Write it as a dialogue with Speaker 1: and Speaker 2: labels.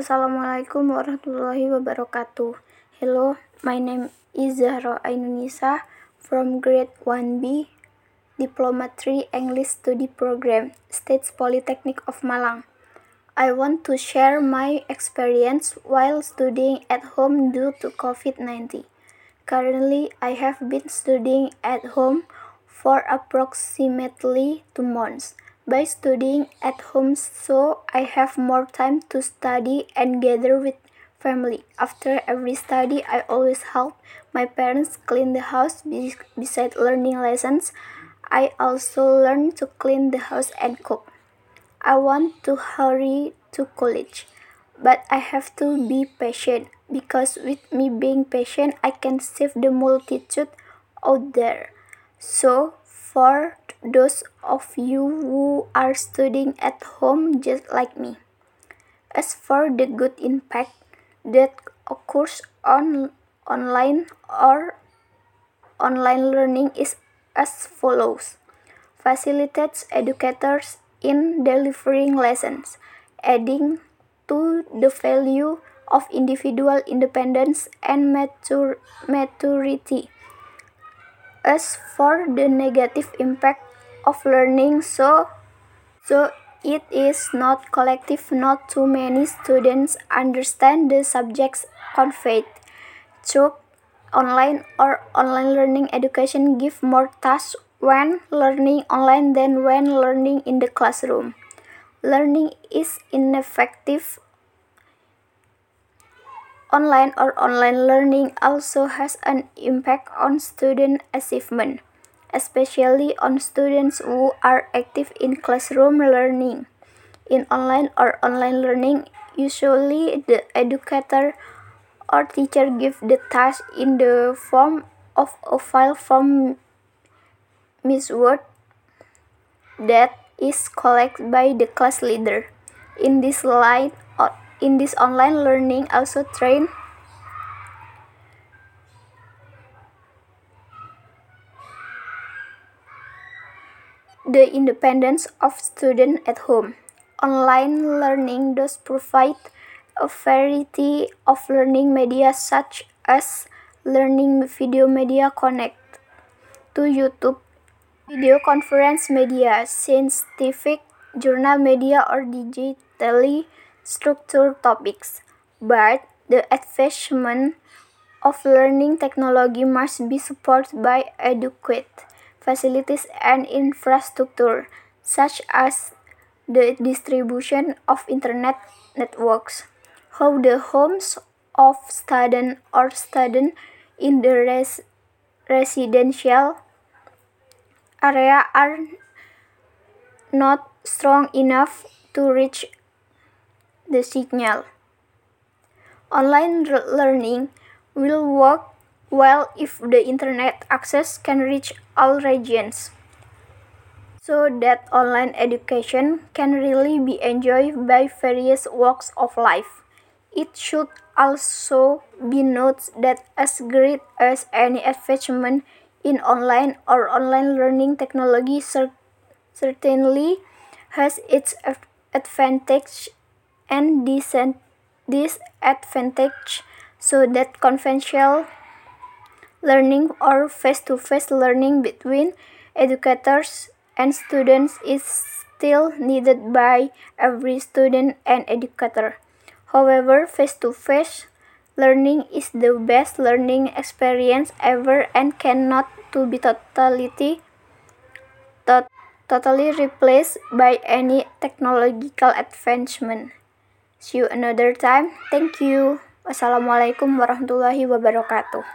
Speaker 1: Assalamualaikum warahmatullahi wabarakatuh. Hello, my name is Zahra Ainunisa from grade 1B, Diploma 3 English Study Program, State Polytechnic of Malang. I want to share my experience while studying at home due to COVID-19. Currently, I have been studying at home for approximately two months. By studying at home so I have more time to study and gather with family. After every study I always help my parents clean the house besides learning lessons. I also learn to clean the house and cook. I want to hurry to college, but I have to be patient because with me being patient I can save the multitude out there. So for those of you who are studying at home just like me. As for the good impact that occurs on online or online learning is as follows. Facilitates educators in delivering lessons, adding to the value of individual independence and matur maturity. As for the negative impact of learning so so it is not collective not too many students understand the subjects conveyed through online or online learning education give more tasks when learning online than when learning in the classroom. Learning is ineffective. Online or online learning also has an impact on student achievement especially on students who are active in classroom learning. In online or online learning, usually the educator or teacher gives the task in the form of a file from Miss Word that is collected by the class leader. In this line, in this online learning also train the independence of students at home. Online learning does provide a variety of learning media such as learning video media connect to YouTube, video conference media, scientific journal media or digitally structured topics. But the advancement of learning technology must be supported by adequate facilities and infrastructure, such as the distribution of internet networks. How the homes of students or students in the res residential area are not strong enough to reach the signal. Online learning will work well if the internet access can reach all regions, so that online education can really be enjoyed by various walks of life. It should also be noted that as great as any advancement in online or online learning technology certainly has its advantages and disadvantages, so that conventional learning or face-to-face learning between educators and students is still needed by every student and educator. However, face-to-face learning is the best learning experience ever and cannot to be totally totally replaced by any technological advancement. See you another time. Thank you. Wassalamualaikum warahmatullahi wabarakatuh.